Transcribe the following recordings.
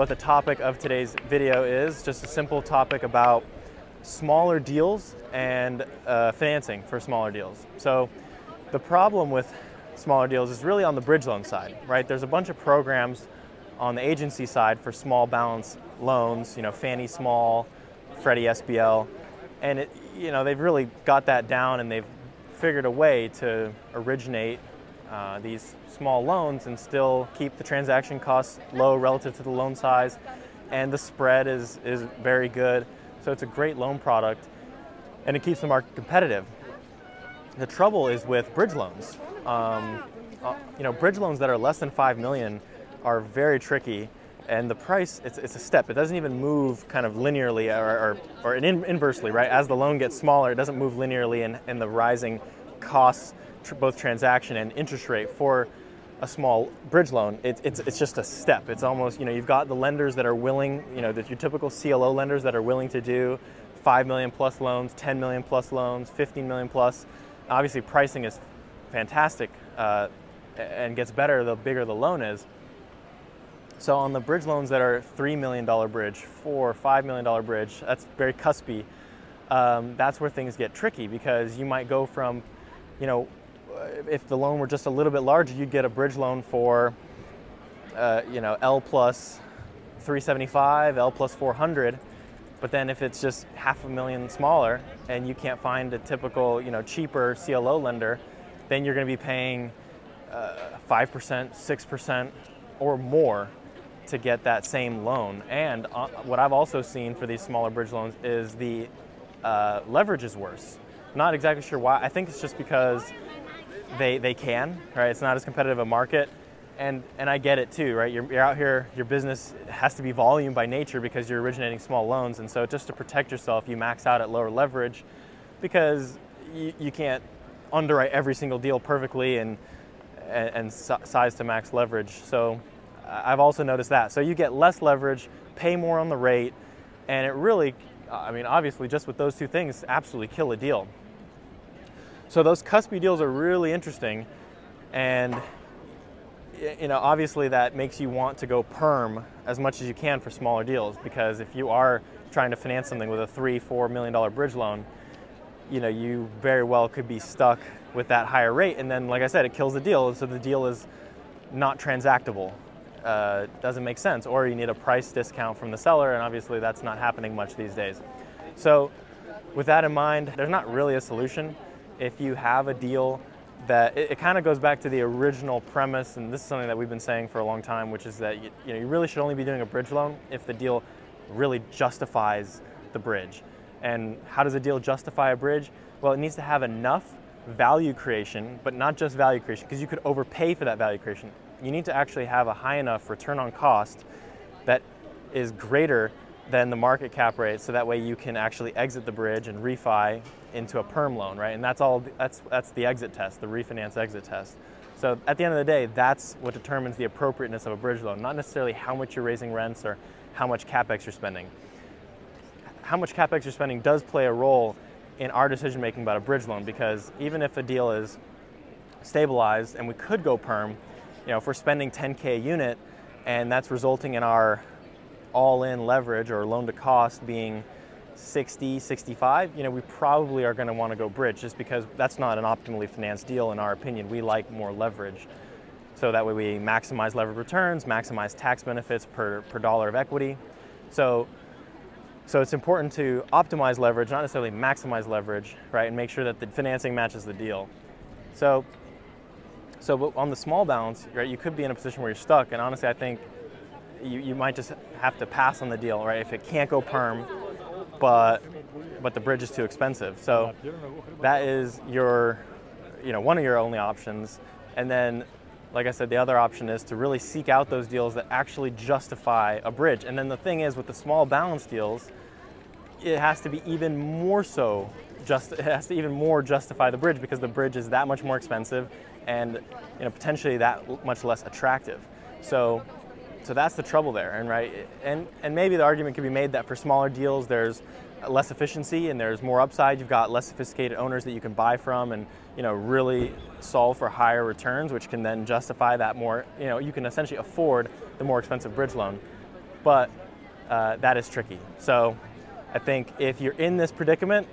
what the topic of today's video is. Just a simple topic about smaller deals and uh, financing for smaller deals. So, the problem with smaller deals is really on the bridge loan side, right? There's a bunch of programs on the agency side for small balance loans, you know, Fannie Small, Freddie SBL, and it, you know, they've really got that down and they've figured a way to originate uh, these small loans and still keep the transaction costs low relative to the loan size, and the spread is, is very good. So it's a great loan product, and it keeps the market competitive. The trouble is with bridge loans. Um, uh, you know, bridge loans that are less than five million are very tricky, and the price it's, it's a step. It doesn't even move kind of linearly or, or, or in, inversely, right? As the loan gets smaller, it doesn't move linearly in, in the rising costs tr- both transaction and interest rate for a small bridge loan, it, it's, it's just a step. It's almost, you know, you've got the lenders that are willing, you know, your typical CLO lenders that are willing to do 5 million plus loans, 10 million plus loans, 15 million plus. Obviously, pricing is fantastic uh, and gets better the bigger the loan is. So, on the bridge loans that are $3 million bridge, 4 $5 million bridge, that's very cuspy. Um, that's where things get tricky because you might go from, you know, if the loan were just a little bit larger, you'd get a bridge loan for, uh, you know, L plus 375, L plus 400. But then if it's just half a million smaller and you can't find a typical, you know, cheaper CLO lender, then you're going to be paying uh, 5%, 6% or more to get that same loan. And uh, what I've also seen for these smaller bridge loans is the uh, leverage is worse. Not exactly sure why. I think it's just because they, they can, right? It's not as competitive a market. And, and I get it too, right? You're, you're out here, your business has to be volume by nature because you're originating small loans. And so just to protect yourself, you max out at lower leverage because you, you can't underwrite every single deal perfectly and, and, and size to max leverage. So I've also noticed that. So you get less leverage, pay more on the rate, and it really, I mean, obviously, just with those two things, absolutely kill a deal. So those cuspy deals are really interesting, and you know obviously that makes you want to go perm as much as you can for smaller deals. Because if you are trying to finance something with a three four million dollar bridge loan you know you very well could be stuck with that higher rate. And then like i said it kills the deal. So the deal is not transactable. Uh, doesn't make sense. Or you need a price discount from the seller. And obviously that's not happening much these days. So with that in mind there's not really a solution if you have a deal that it, it kind of goes back to the original premise, and this is something that we've been saying for a long time, which is that you, you know you really should only be doing a bridge loan if the deal really justifies the bridge. And how does a deal justify a bridge? Well, it needs to have enough value creation, but not just value creation, because you could overpay for that value creation. You need to actually have a high enough return on cost that is greater than the market cap rate, so that way you can actually exit the bridge and refi into a perm loan, right? And that's all. That's that's the exit test, the refinance exit test. So at the end of the day, that's what determines the appropriateness of a bridge loan, not necessarily how much you're raising rents or how much capex you're spending. How much capex you're spending does play a role in our decision making about a bridge loan because even if a deal is stabilized and we could go perm, you know, if we're spending 10k a unit and that's resulting in our all-in leverage or loan to cost being 60, 65, you know, we probably are going to want to go bridge just because that's not an optimally financed deal in our opinion. We like more leverage. So that way we maximize levered returns, maximize tax benefits per, per dollar of equity. So, so it's important to optimize leverage, not necessarily maximize leverage, right, and make sure that the financing matches the deal. So, so on the small balance, right, you could be in a position where you're stuck. And honestly, I think you, you might just have to pass on the deal, right? If it can't go perm, but but the bridge is too expensive. So that is your, you know, one of your only options. And then, like I said, the other option is to really seek out those deals that actually justify a bridge. And then the thing is, with the small balance deals, it has to be even more so. Just it has to even more justify the bridge because the bridge is that much more expensive, and you know potentially that much less attractive. So so that's the trouble there, and right, and and maybe the argument could be made that for smaller deals, there's less efficiency and there's more upside. You've got less sophisticated owners that you can buy from, and you know really solve for higher returns, which can then justify that more. You know, you can essentially afford the more expensive bridge loan. but uh, that is tricky. So I think if you're in this predicament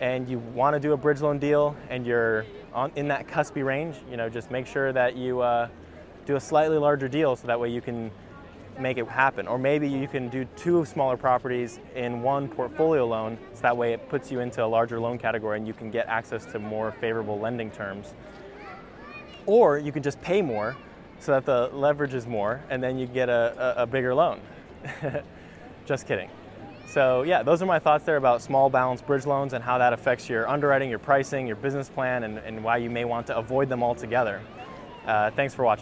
and you want to do a bridge loan deal and you're on, in that cuspy range, you know, just make sure that you uh, do a slightly larger deal so that way you can make it happen. Or maybe you can do two smaller properties in one portfolio loan, so that way it puts you into a larger loan category and you can get access to more favorable lending terms. Or you can just pay more so that the leverage is more and then you get a, a, a bigger loan. just kidding. So yeah, those are my thoughts there about small balance bridge loans and how that affects your underwriting, your pricing, your business plan, and, and why you may want to avoid them altogether. Uh, thanks for watching.